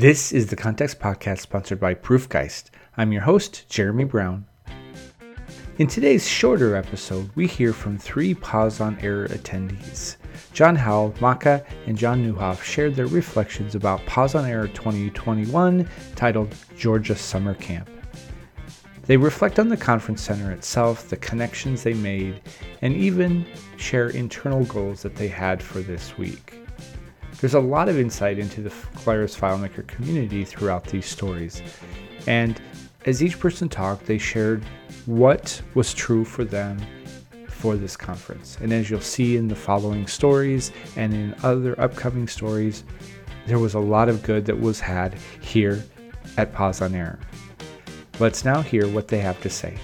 This is the Context Podcast sponsored by Proofgeist. I'm your host, Jeremy Brown. In today's shorter episode, we hear from three Pause on Error attendees. John Howell, Makah, and John Newhoff shared their reflections about Pause on Error 2021 titled Georgia Summer Camp. They reflect on the conference center itself, the connections they made, and even share internal goals that they had for this week. There's a lot of insight into the Claris FileMaker community throughout these stories. And as each person talked, they shared what was true for them for this conference. And as you'll see in the following stories and in other upcoming stories, there was a lot of good that was had here at Pause on Error. Let's now hear what they have to say.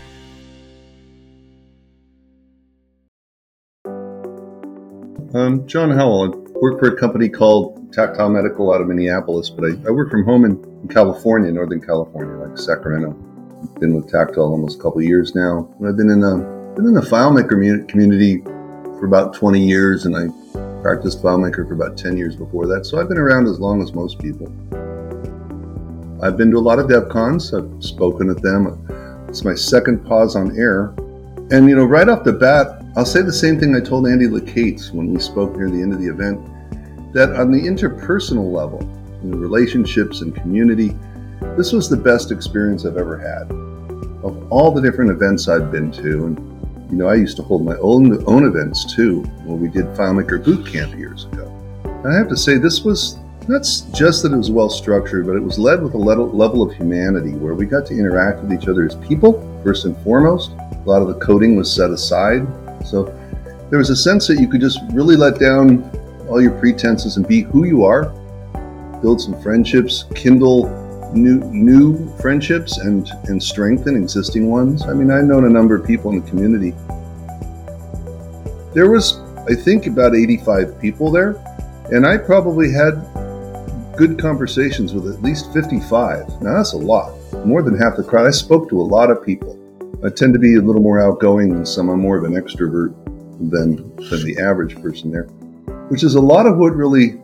Um, John Howell, work for a company called Tactile Medical out of Minneapolis, but I, I work from home in, in, California, Northern California, like Sacramento. I've been with Tactile almost a couple years now. I've been in the been in the FileMaker community for about 20 years, and I practiced FileMaker for about 10 years before that. So I've been around as long as most people. I've been to a lot of DevCons. I've spoken at them. It's my second pause on error, and you know, right off the bat, I'll say the same thing I told Andy LeCates when we spoke near the end of the event that on the interpersonal level, in relationships and community, this was the best experience I've ever had. Of all the different events I've been to, and you know, I used to hold my own own events too when we did FileMaker Boot Camp years ago. And I have to say, this was not just that it was well structured, but it was led with a level of humanity where we got to interact with each other as people, first and foremost. A lot of the coding was set aside so there was a sense that you could just really let down all your pretenses and be who you are, build some friendships, kindle new new friendships and and strengthen existing ones. I mean, I've known a number of people in the community. There was I think about 85 people there, and I probably had good conversations with at least 55. Now that's a lot, more than half the crowd. I spoke to a lot of people. I tend to be a little more outgoing than some. I'm more of an extrovert than, than the average person there, which is a lot of what really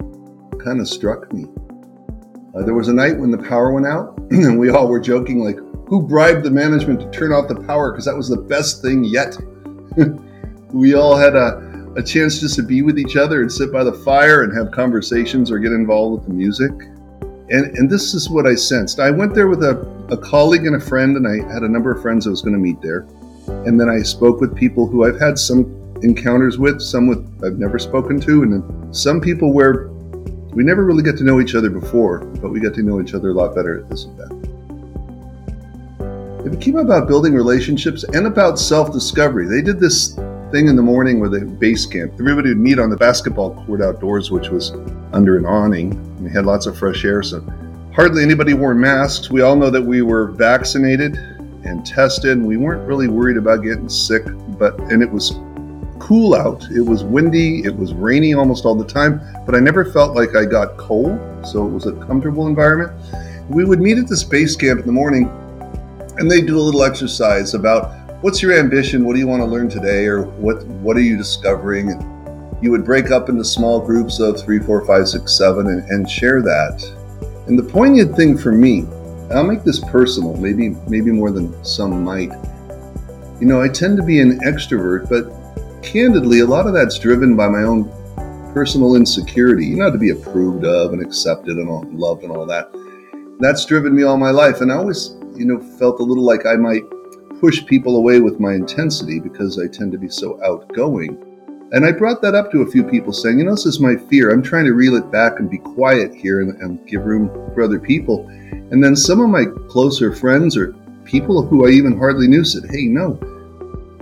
kind of struck me. Uh, there was a night when the power went out, and we all were joking, like, who bribed the management to turn off the power? Because that was the best thing yet. we all had a, a chance just to be with each other and sit by the fire and have conversations or get involved with the music. And, and this is what I sensed. I went there with a, a colleague and a friend, and I had a number of friends I was going to meet there. And then I spoke with people who I've had some encounters with, some with I've never spoken to, and some people where we never really get to know each other before, but we get to know each other a lot better at this event. It became about building relationships and about self discovery. They did this thing in the morning where they base camp. Everybody would meet on the basketball court outdoors, which was under an awning. We had lots of fresh air, so hardly anybody wore masks. We all know that we were vaccinated and tested, and we weren't really worried about getting sick. But and it was cool out. It was windy. It was rainy almost all the time, but I never felt like I got cold. So it was a comfortable environment. We would meet at the space camp in the morning, and they do a little exercise about what's your ambition? What do you want to learn today? Or what what are you discovering? And you would break up into small groups of three, four, five, six, seven, and, and share that. And the poignant thing for me, I'll make this personal, maybe maybe more than some might. You know, I tend to be an extrovert, but candidly, a lot of that's driven by my own personal insecurity. You know, to be approved of and accepted and all, loved and all that. That's driven me all my life, and I always, you know, felt a little like I might push people away with my intensity because I tend to be so outgoing. And I brought that up to a few people saying, you know, this is my fear. I'm trying to reel it back and be quiet here and, and give room for other people. And then some of my closer friends or people who I even hardly knew said, hey, no.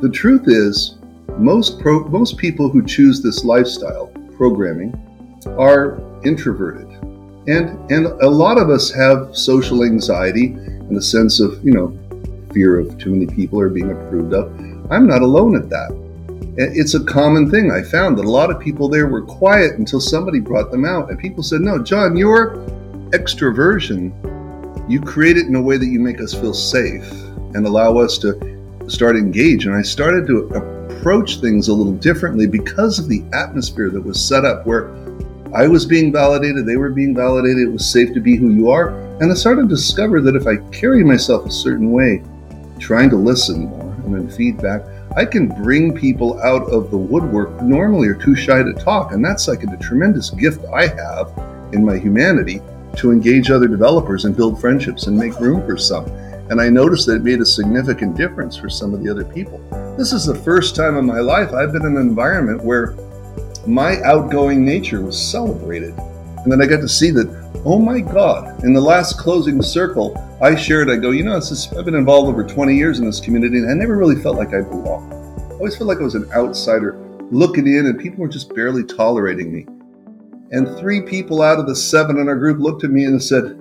The truth is, most pro- most people who choose this lifestyle, programming, are introverted. And and a lot of us have social anxiety and a sense of, you know, fear of too many people or being approved of. I'm not alone at that. It's a common thing. I found that a lot of people there were quiet until somebody brought them out. And people said, No, John, your extroversion, you create it in a way that you make us feel safe and allow us to start engage. And I started to approach things a little differently because of the atmosphere that was set up where I was being validated, they were being validated, it was safe to be who you are. And I started to discover that if I carry myself a certain way, trying to listen more and then feedback, I can bring people out of the woodwork who normally are too shy to talk. And that's like a tremendous gift I have in my humanity to engage other developers and build friendships and make room for some. And I noticed that it made a significant difference for some of the other people. This is the first time in my life I've been in an environment where my outgoing nature was celebrated. And then I got to see that, oh my God, in the last closing circle, I shared, I go, you know, is, I've been involved over 20 years in this community, and I never really felt like I belonged. I always felt like I was an outsider looking in, and people were just barely tolerating me. And three people out of the seven in our group looked at me and said,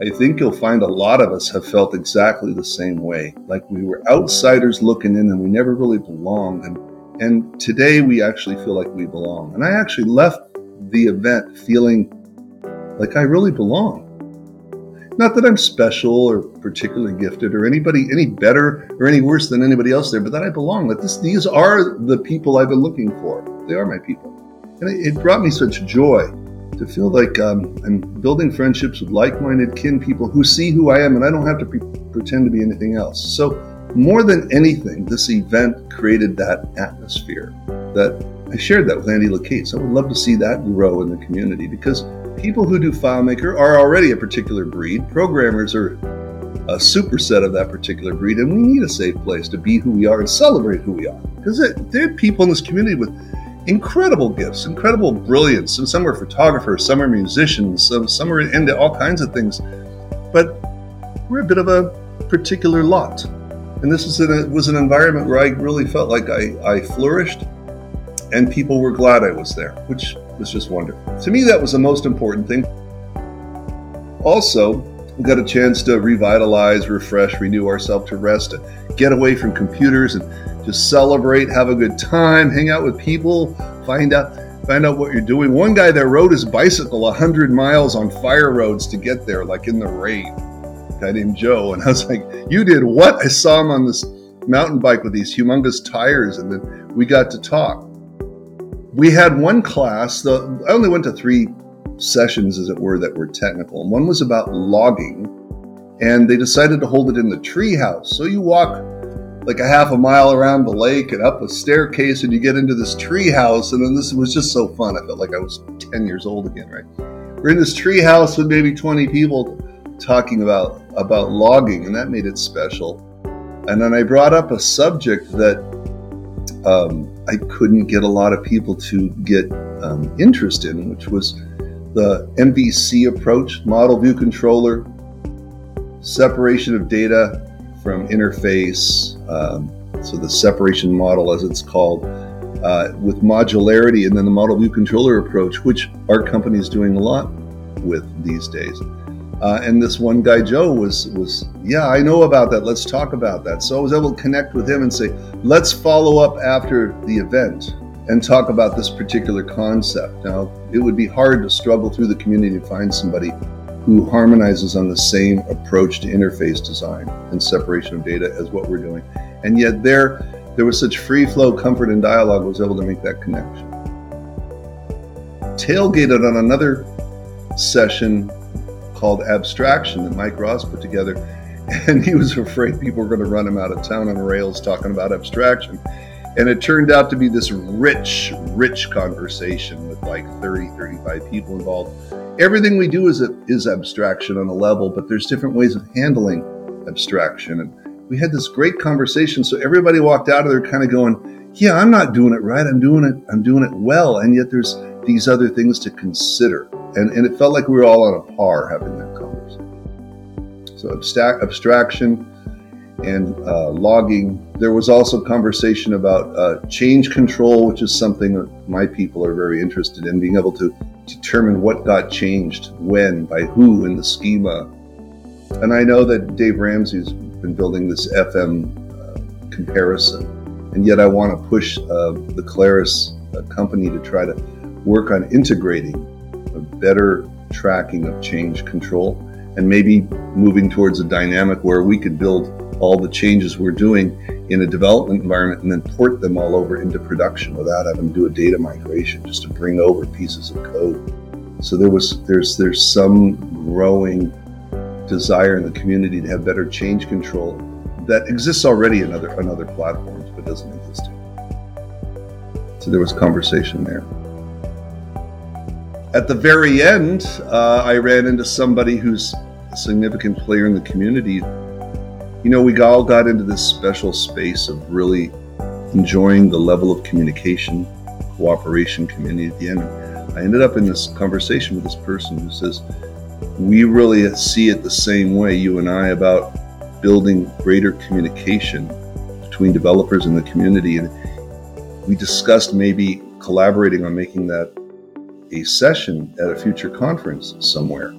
I think you'll find a lot of us have felt exactly the same way. Like we were outsiders looking in and we never really belonged. And and today we actually feel like we belong. And I actually left the event feeling like I really belong. Not that I'm special or particularly gifted or anybody any better or any worse than anybody else there, but that I belong. That this these are the people I've been looking for. They are my people. And it, it brought me such joy to feel like um, I'm building friendships with like-minded kin people who see who I am and I don't have to pre- pretend to be anything else. So more than anything, this event created that atmosphere that I shared that with Andy LeCates. I would love to see that grow in the community because people who do FileMaker are already a particular breed. Programmers are a superset of that particular breed, and we need a safe place to be who we are and celebrate who we are. Because there are people in this community with incredible gifts, incredible brilliance, and some are photographers, some are musicians, some, some are into all kinds of things. But we're a bit of a particular lot. And this was, an, was an environment where I really felt like I, I flourished and people were glad I was there, which was just wonderful. To me, that was the most important thing. Also, we got a chance to revitalize, refresh, renew ourselves, to rest, to get away from computers and just celebrate, have a good time, hang out with people, find out find out what you're doing. One guy that rode his bicycle 100 miles on fire roads to get there, like in the rain guy named Joe, and I was like, "You did what?" I saw him on this mountain bike with these humongous tires, and then we got to talk. We had one class. The I only went to three sessions, as it were, that were technical, and one was about logging, and they decided to hold it in the treehouse. So you walk like a half a mile around the lake and up a staircase, and you get into this treehouse, and then this was just so fun. I felt like I was 10 years old again, right? We're in this treehouse with maybe 20 people talking about about logging, and that made it special. And then I brought up a subject that um, I couldn't get a lot of people to get um, interest in, which was the MVC approach, model view controller, separation of data from interface. Um, so the separation model, as it's called, uh, with modularity, and then the model view controller approach, which our company is doing a lot with these days. Uh, and this one guy, Joe, was was yeah, I know about that. Let's talk about that. So I was able to connect with him and say, let's follow up after the event and talk about this particular concept. Now, it would be hard to struggle through the community to find somebody who harmonizes on the same approach to interface design and separation of data as what we're doing. And yet there there was such free flow, comfort, and dialogue was able to make that connection. Tailgated on another session called Abstraction that Mike Ross put together. And he was afraid people were going to run him out of town on rails talking about abstraction. And it turned out to be this rich, rich conversation with like 30, 35 people involved. Everything we do is, a, is abstraction on a level, but there's different ways of handling abstraction. And we had this great conversation. So everybody walked out of there kind of going, yeah, I'm not doing it right. I'm doing it. I'm doing it well. And yet there's these other things to consider. And, and it felt like we were all on a par having that conversation. So abstract, abstraction and uh, logging. There was also conversation about uh, change control, which is something that my people are very interested in, being able to determine what got changed, when, by who in the schema. And I know that Dave Ramsey's been building this FM uh, comparison, and yet I want to push uh, the Claris uh, company to try to work on integrating a better tracking of change control and maybe moving towards a dynamic where we could build all the changes we're doing in a development environment and then port them all over into production without having to do a data migration just to bring over pieces of code. So there was there's there's some growing desire in the community to have better change control that exists already in other on other platforms but doesn't exist here. So there was conversation there. At the very end, uh, I ran into somebody who's a significant player in the community you know, we all got into this special space of really enjoying the level of communication, cooperation, community at the end. I ended up in this conversation with this person who says, We really see it the same way, you and I, about building greater communication between developers and the community. And we discussed maybe collaborating on making that a session at a future conference somewhere.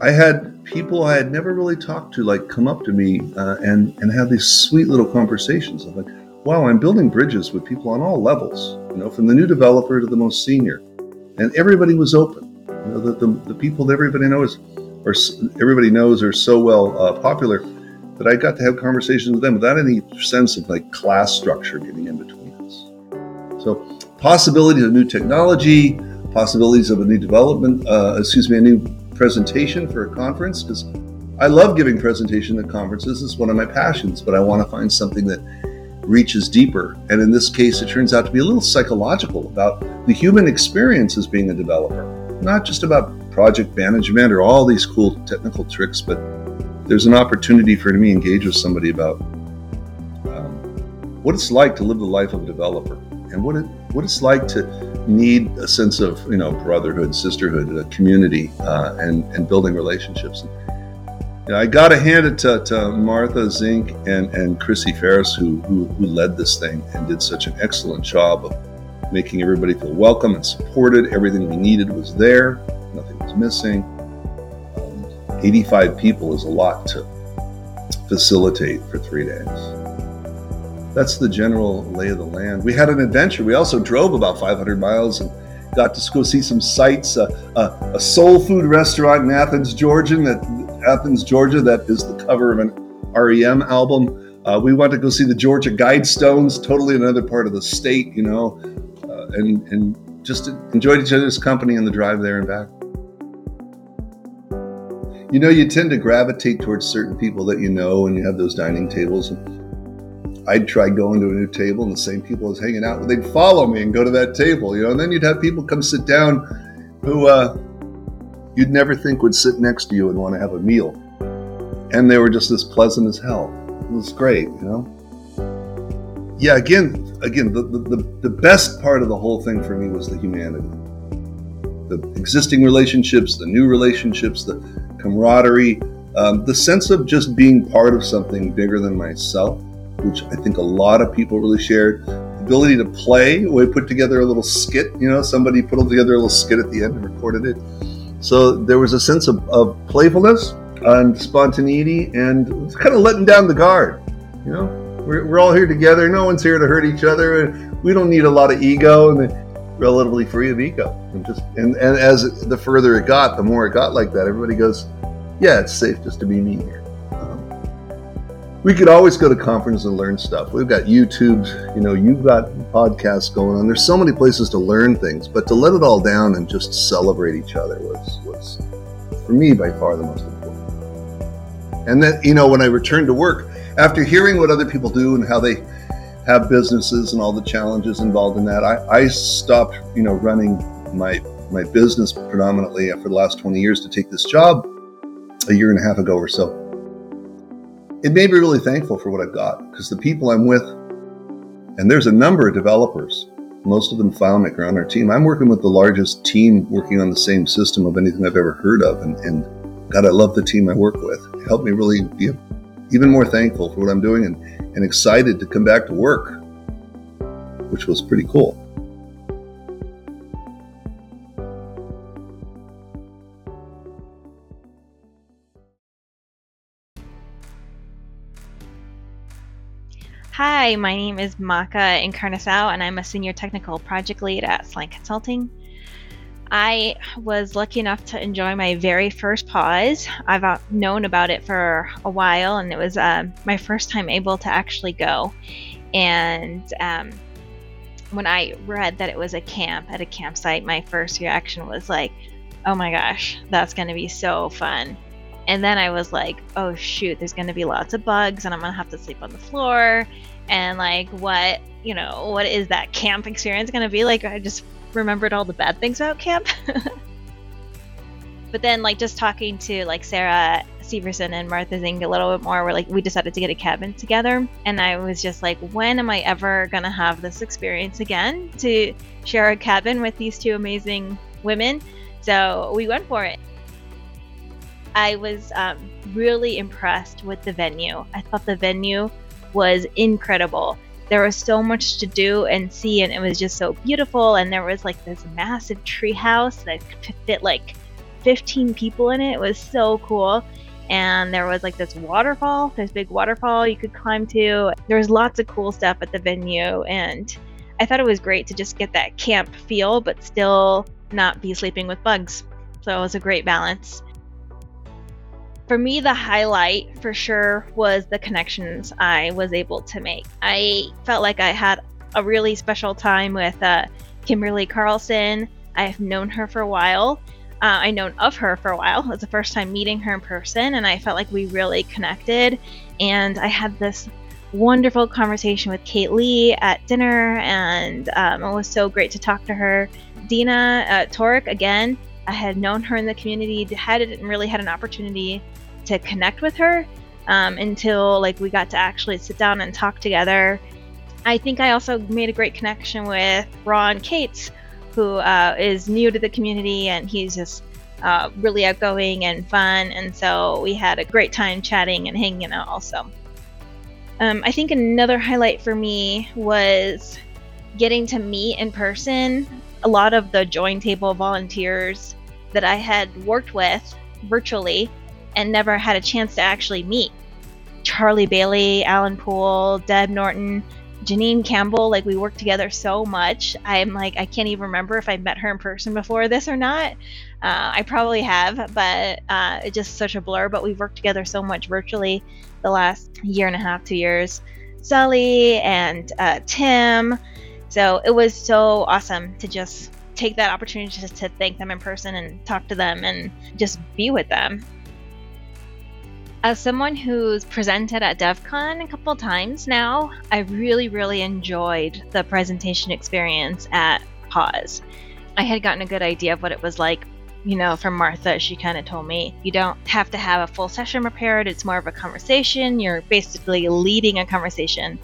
I had people I had never really talked to like come up to me uh, and and have these sweet little conversations. I'm like, wow, I'm building bridges with people on all levels, you know, from the new developer to the most senior, and everybody was open. You know, the, the, the people that everybody knows or everybody knows are so well uh, popular that I got to have conversations with them without any sense of like class structure getting in between us. So possibilities of new technology, possibilities of a new development, uh, excuse me, a new presentation for a conference because I love giving presentation at conferences. It's one of my passions, but I want to find something that reaches deeper. And in this case, it turns out to be a little psychological about the human experience as being a developer, not just about project management or all these cool technical tricks, but there's an opportunity for me to engage with somebody about um, what it's like to live the life of a developer and what it what it's like to need a sense of you know brotherhood, sisterhood, a community, uh, and and building relationships. Know, I got to hand it to, to Martha Zink and and Chrissy Ferris who, who who led this thing and did such an excellent job of making everybody feel welcome and supported. Everything we needed was there. Nothing was missing. Um, 85 people is a lot to facilitate for three days that's the general lay of the land. We had an adventure. We also drove about 500 miles and got to go see some sights. Uh, uh, a soul food restaurant in Athens, Georgia. That Athens, Georgia. That is the cover of an REM album. Uh, we went to go see the Georgia Guidestones, totally another part of the state, you know, uh, and and just enjoyed each other's company on the drive there and back. You know, you tend to gravitate towards certain people that you know, and you have those dining tables. And, I'd try going to a new table and the same people I was hanging out with, they'd follow me and go to that table, you know, and then you'd have people come sit down who uh, you'd never think would sit next to you and want to have a meal. And they were just as pleasant as hell. It was great, you know? Yeah, again, again, the, the, the best part of the whole thing for me was the humanity. The existing relationships, the new relationships, the camaraderie, um, the sense of just being part of something bigger than myself which I think a lot of people really shared. The ability to play, we put together a little skit, you know, somebody put together a little skit at the end and recorded it. So there was a sense of, of playfulness and spontaneity and kind of letting down the guard, you know. We're, we're all here together. No one's here to hurt each other. And we don't need a lot of ego and relatively free of ego. And just and, and as the further it got, the more it got like that. Everybody goes, yeah, it's safe just to be me here we could always go to conferences and learn stuff. We've got YouTube, you know, you've got podcasts going on. There's so many places to learn things, but to let it all down and just celebrate each other was was for me by far the most important. And then, you know, when I returned to work, after hearing what other people do and how they have businesses and all the challenges involved in that, I, I stopped, you know, running my my business predominantly for the last 20 years to take this job a year and a half ago or so it made me really thankful for what I've got because the people I'm with, and there's a number of developers, most of them FileMaker on our team. I'm working with the largest team working on the same system of anything I've ever heard of. And, and God, I love the team I work with. It helped me really be even more thankful for what I'm doing and, and excited to come back to work, which was pretty cool. Hi, my name is Makah Encarnação, and I'm a senior technical project lead at Soliant Consulting. I was lucky enough to enjoy my very first pause. I've uh, known about it for a while, and it was uh, my first time able to actually go. And um, when I read that it was a camp at a campsite, my first reaction was like, oh my gosh, that's going to be so fun. And then I was like, oh shoot, there's going to be lots of bugs and I'm going to have to sleep on the floor. And like, what, you know, what is that camp experience going to be like? I just remembered all the bad things about camp. but then, like, just talking to like Sarah Severson and Martha Zink a little bit more, we're like, we decided to get a cabin together. And I was just like, when am I ever going to have this experience again to share a cabin with these two amazing women? So we went for it. I was um, really impressed with the venue. I thought the venue was incredible. There was so much to do and see, and it was just so beautiful. And there was like this massive tree house that could fit like 15 people in it. It was so cool. And there was like this waterfall, this big waterfall you could climb to. There was lots of cool stuff at the venue, and I thought it was great to just get that camp feel, but still not be sleeping with bugs. So it was a great balance. For me, the highlight for sure was the connections I was able to make. I felt like I had a really special time with uh, Kimberly Carlson. I've known her for a while. Uh, I known of her for a while. It was the first time meeting her in person, and I felt like we really connected. And I had this wonderful conversation with Kate Lee at dinner, and um, it was so great to talk to her. Dina uh, Torek, again, I had known her in the community, hadn't really had an opportunity to connect with her um, until like we got to actually sit down and talk together. I think I also made a great connection with Ron Cates, who uh, is new to the community and he's just uh, really outgoing and fun. And so we had a great time chatting and hanging out also. Um, I think another highlight for me was getting to meet in person a lot of the join table volunteers that I had worked with virtually and never had a chance to actually meet. Charlie Bailey, Alan Poole, Deb Norton, Janine Campbell, like we worked together so much. I'm like, I can't even remember if I met her in person before this or not. Uh, I probably have, but uh, it's just such a blur. But we've worked together so much virtually the last year and a half, two years. Sully and uh, Tim, so it was so awesome to just take that opportunity to, to thank them in person and talk to them and just be with them. As someone who's presented at DevCon a couple times now, I really, really enjoyed the presentation experience at Pause. I had gotten a good idea of what it was like you know, from Martha, she kind of told me you don't have to have a full session prepared. It's more of a conversation. You're basically leading a conversation.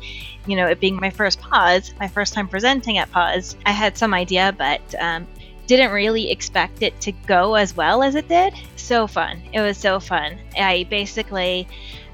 You know, it being my first pause, my first time presenting at pause, I had some idea, but um, didn't really expect it to go as well as it did. So fun. It was so fun. I basically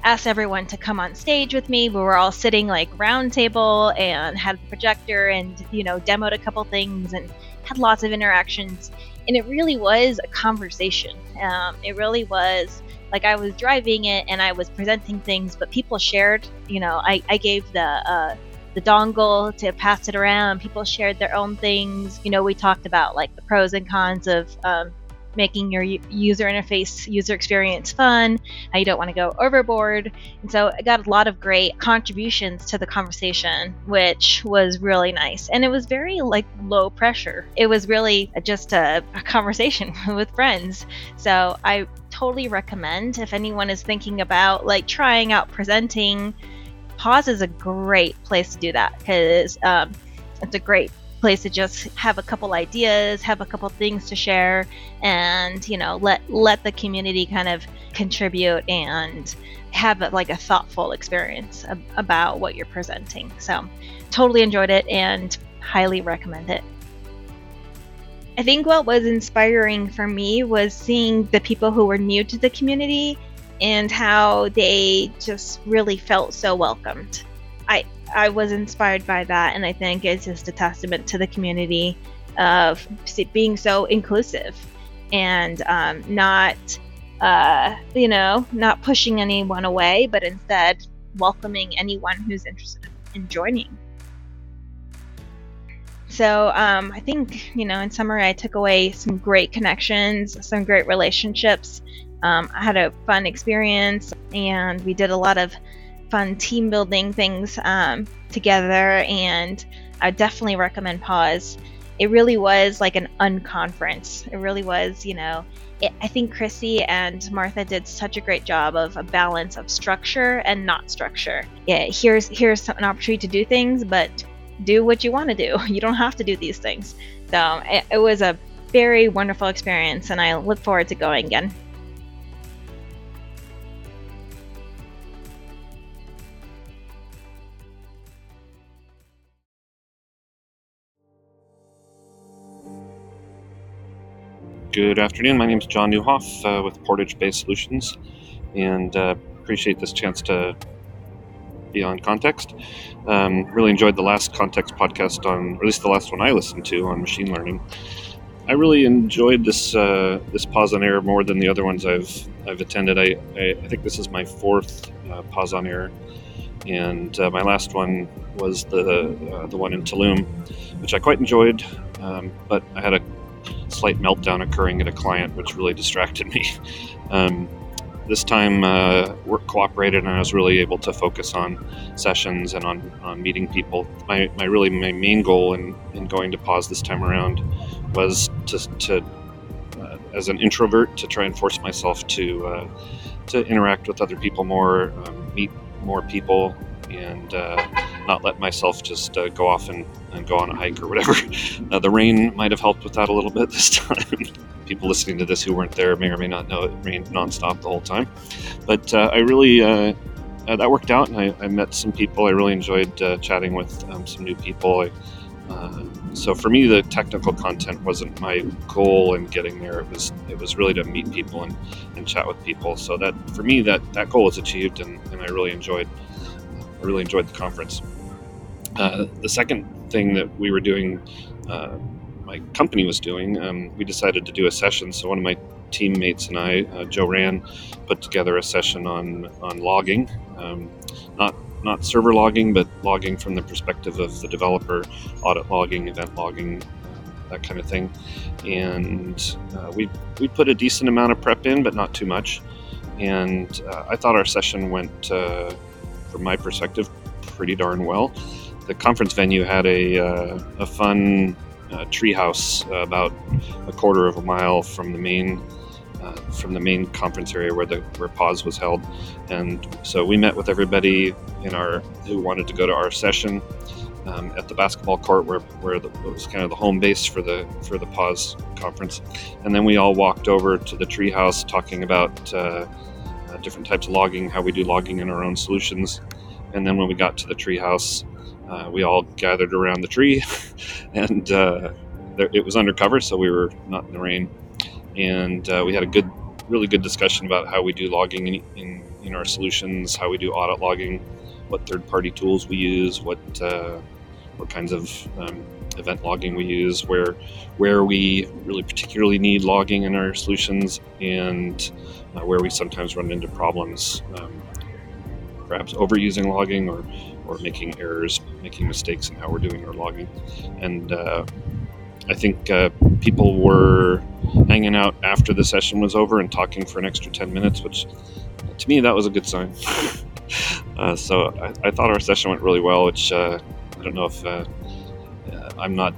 asked everyone to come on stage with me. We were all sitting like round table and had the projector and, you know, demoed a couple things and had lots of interactions and it really was a conversation. Um, it really was like I was driving it and I was presenting things, but people shared. You know, I, I gave the uh, the dongle to pass it around. People shared their own things. You know, we talked about like the pros and cons of um, making your user interface, user experience fun, you don't want to go overboard. And so I got a lot of great contributions to the conversation, which was really nice. And it was very like low pressure. It was really just a, a conversation with friends. So I totally recommend if anyone is thinking about like trying out presenting, Pause is a great place to do that because um, it's a great place to just have a couple ideas, have a couple things to share, and you know let let the community kind of contribute and have a, like a thoughtful experience ab- about what you're presenting. So totally enjoyed it and highly recommend it. I think what was inspiring for me was seeing the people who were new to the community and how they just really felt so welcomed. I I was inspired by that, and I think it's just a testament to the community of being so inclusive and um, not, uh, you know, not pushing anyone away, but instead welcoming anyone who's interested in joining. So um, I think, you know, in summary, I took away some great connections, some great relationships. Um, I had a fun experience, and we did a lot of fun team building things um, together. And I definitely recommend Pause. It really was like an unconference. It really was, you know, it, I think Chrissy and Martha did such a great job of a balance of structure and not structure. Yeah, here's here's an opportunity to do things, but do what you want to do. You don't have to do these things. So it, it was a very wonderful experience, and I look forward to going again. Good afternoon. My name is John Newhoff uh, with Portage Bay Solutions, and uh, appreciate this chance to be on Context. Um, really enjoyed the last Context podcast on, or at least the last one I listened to on machine learning. I really enjoyed this uh, this pause on error more than the other ones I've I've attended. I, I, I think this is my fourth uh, pause on error, and uh, my last one was the uh, the one in Tulum, which I quite enjoyed. Um, but I had a slight meltdown occurring at a client, which really distracted me. Um, this time, uh, work cooperated, and I was really able to focus on sessions and on, on meeting people. My, my really my main goal in, in going to pause this time around was to, to uh, as an introvert, to try and force myself to uh, to interact with other people more, um, meet more people, and uh, not let myself just uh, go off and, and, go on a hike or whatever. Uh, the rain might have helped with that a little bit this time. People listening to this who weren't there may or may not know it rained nonstop the whole time. But uh, I really, uh, uh, that worked out, and I, I, met some people. I really enjoyed chatting with um, some new people. I, so for me, the technical content wasn't my goal in getting there. It was it was really to meet people and, and chat with people. So that for me, that that goal was achieved, and, and I really enjoyed I really enjoyed the conference. Uh, the second thing that we were doing, uh, my company was doing, um, we decided to do a session. So one of my teammates and I, uh, Joe Ran, put together a session on on logging, um, not not server logging, but logging from the perspective of the developer, audit logging, event logging, that kind of thing. And uh, we we put a decent amount of prep in, but not too much. And uh, I thought our session went uh, from my perspective, pretty darn well. The conference venue had a, uh, a fun uh, treehouse uh, about a quarter of a mile from the main uh, from the main conference area where the where pause was held, and so we met with everybody in our who wanted to go to our session. Um, at the basketball court where, where the, it was kind of the home base for the for the pause conference and then we all walked over to the treehouse talking about uh, uh, different types of logging, how we do logging in our own solutions. And then when we got to the treehouse, uh, we all gathered around the tree, and uh, there, it was undercover, so we were not in the rain. And uh, we had a good, really good discussion about how we do logging in, in, in our solutions, how we do audit logging, what third-party tools we use, what uh, what kinds of um, event logging we use, where where we really particularly need logging in our solutions, and uh, where we sometimes run into problems, um, perhaps overusing logging or or making errors, making mistakes in how we're doing our logging. And uh, I think uh, people were hanging out after the session was over and talking for an extra 10 minutes, which to me that was a good sign. uh, so I, I, thought our session went really well, which uh, I don't know if uh, I'm not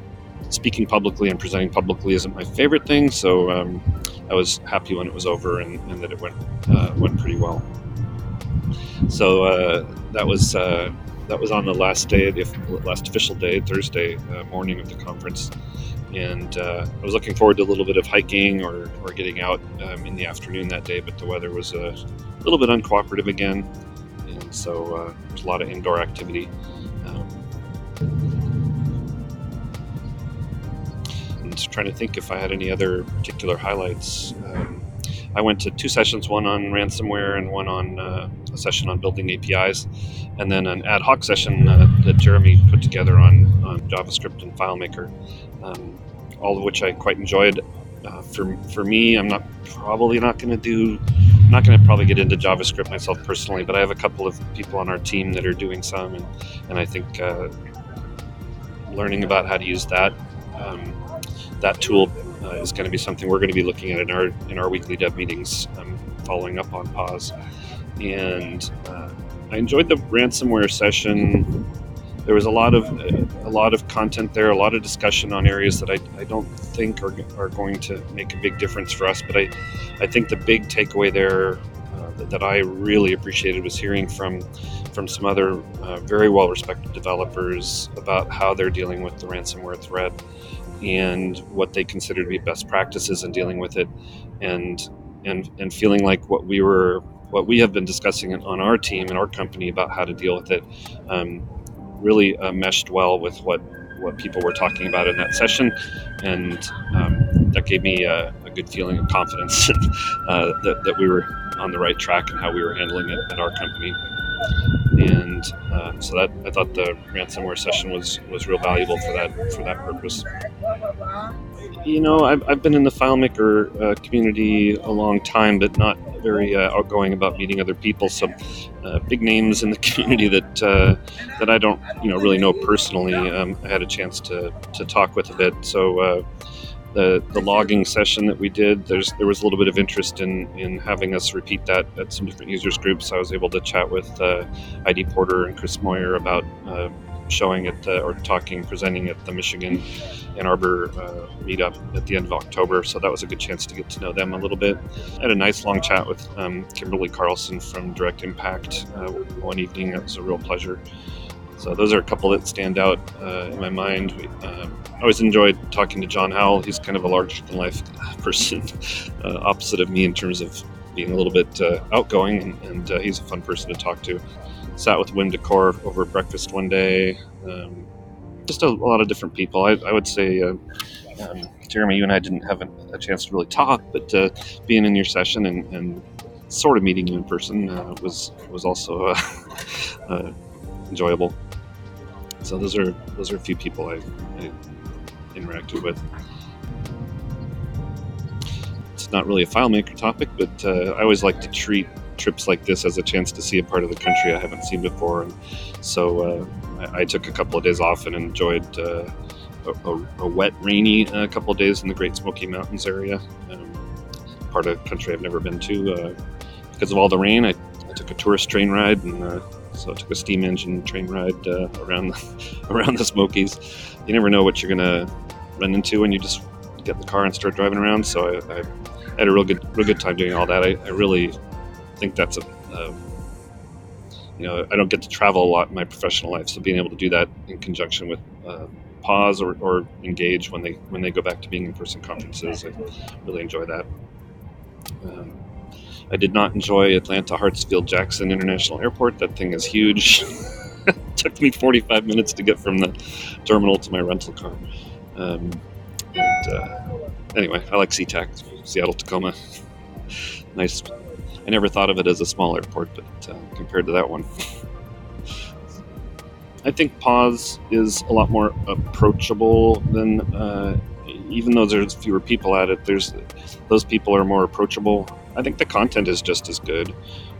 speaking publicly and presenting publicly isn't my favorite thing. So um, I was happy when it was over and, and that it went uh, went pretty well. So uh, that was uh, that was on the last day, the last official day, Thursday uh, morning of the conference, and uh, I was looking forward to a little bit of hiking or, or getting out um, in the afternoon that day, but the weather was a little bit uncooperative again, and so uh, there's a lot of indoor activity. Just trying to think if I had any other particular highlights. Um, I went to two sessions, one on ransomware and one on uh, a session on building APIs, and then an ad hoc session uh, that Jeremy put together on, on JavaScript and FileMaker, um, all of which I quite enjoyed. Uh, for, for me, I'm not probably not going to do, I'm not going to probably get into JavaScript myself personally, but I have a couple of people on our team that are doing some, and, and I think uh, learning about how to use that. Um, that tool uh, is going to be something we're going to be looking at in our in our weekly dev meetings, um, following up on pause. And uh, I enjoyed the ransomware session. There was a lot of a lot of content there, a lot of discussion on areas that I, I don't think are, are going to make a big difference for us. But I, I think the big takeaway there uh, that, I really appreciated was hearing from from some other uh, very well respected developers about how they're dealing with the ransomware threat and what they consider to be best practices in dealing with it, and and and feeling like what we were what we have been discussing on our team and our company about how to deal with it um, really uh, meshed well with what what people were talking about in that session, and um, that gave me a, a, good feeling of confidence uh, that, that we were on the right track and how we were handling it at our company. And uh, so that I thought the ransomware session was was real valuable for that for that purpose. You know, I've, I've been in the FileMaker uh, community a long time, but not very uh, outgoing about meeting other people. So, uh, big names in the community that uh, that I don't, you know, really know personally. Um, I had a chance to to talk with a bit. So, uh, the the logging session that we did, there's there was a little bit of interest in in having us repeat that at some different users groups. I was able to chat with uh, ID Porter and Chris Moyer about uh, showing it or talking, presenting at the Michigan Ann Arbor uh, meetup at the end of October. So that was a good chance to get to know them a little bit. I had a nice long chat with um, Kimberly Carlson from Direct Impact uh, one evening. It was a real pleasure. So those are a couple that stand out uh, in my mind. Um, I always enjoyed talking to John Howell. He's kind of a larger than life person, uh, opposite of me in terms of being a little bit uh, outgoing, and, and uh, he's a fun person to talk to sat with Wim Decorte over breakfast one day. Um, just a, a, lot of different people. I, I would say, uh, um, Jeremy, you and I didn't have a, chance to really talk, but uh, being in your session and, and, sort of meeting you in person uh, was was also uh, uh, enjoyable. So those are those are a few people I, I interacted with. It's not really a FileMaker topic, but uh, I always like to treat trips like this as a chance to see a part of the country I haven't seen before. And so uh, I, I, took a couple of days off and enjoyed uh, a, a, wet, rainy uh, couple of days in the Great Smoky Mountains area, um, part of the country I've never been to. Uh, because of all the rain, I, I, took a tourist train ride, and uh, so I took a steam engine train ride uh, around the, around the Smokies. You never know what you're gonna run into when you just get the car and start driving around. So I, I had a real good, real good time doing all that. I, I really think that's a, a, you know I don't get to travel a lot in my professional life, so being able to do that in conjunction with uh, pause or, or engage when they when they go back to being in person conferences, I really enjoy that. Um, I did not enjoy Atlanta Hartsfield Jackson International Airport. That thing is huge. took me 45 minutes to get from the terminal to my rental car. Um, and uh, anyway, I like SeaTac, Seattle Tacoma. nice I never thought of it as a small airport, but uh, compared to that one, I think Pause is a lot more approachable than. Uh, even though there's fewer people at it, there's those people are more approachable. I think the content is just as good.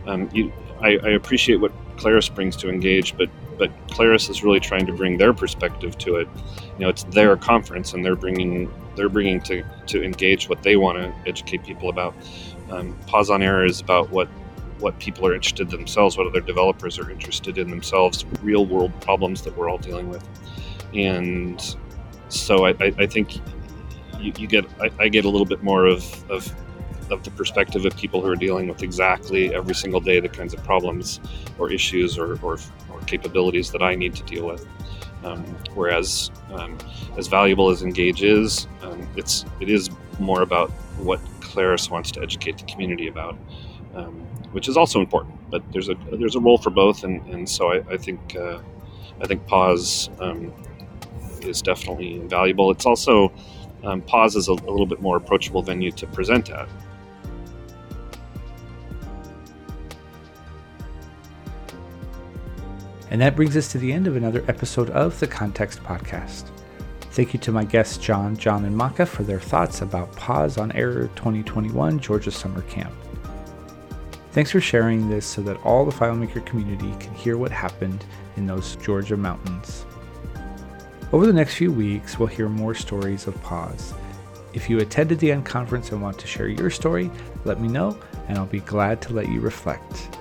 Um, you, I, I, appreciate what Claris brings to Engage, but but Claris is really trying to bring their perspective to it. You know, it's their conference, and they're bringing they're bringing to to Engage what they want to educate people about. Um, Pause on Error is about what what people are interested in themselves, what other developers are interested in themselves, real world problems that we're all dealing with. And so I, I, I think you, you get I, I, get a little bit more of, of of the perspective of people who are dealing with exactly every single day the kinds of problems or issues or, or, or capabilities that I need to deal with. Um, whereas, um, as valuable as Engage is, um, it's it is more about what Claris wants to educate the community about, um, which is also important. But there's a there's a role for both, and, and so I, I think uh, I think Pause um, is definitely invaluable. It's also um, Pause is a, a little bit more approachable venue to present at. And that brings us to the end of another episode of the Context Podcast. Thank you to my guests John, John, and Makah for their thoughts about Pause on Error 2021 Georgia Summer Camp. Thanks for sharing this so that all the FileMaker community can hear what happened in those Georgia mountains. Over the next few weeks, we'll hear more stories of pause. If you attended the unconference and want to share your story, let me know, and I'll be glad to let you reflect.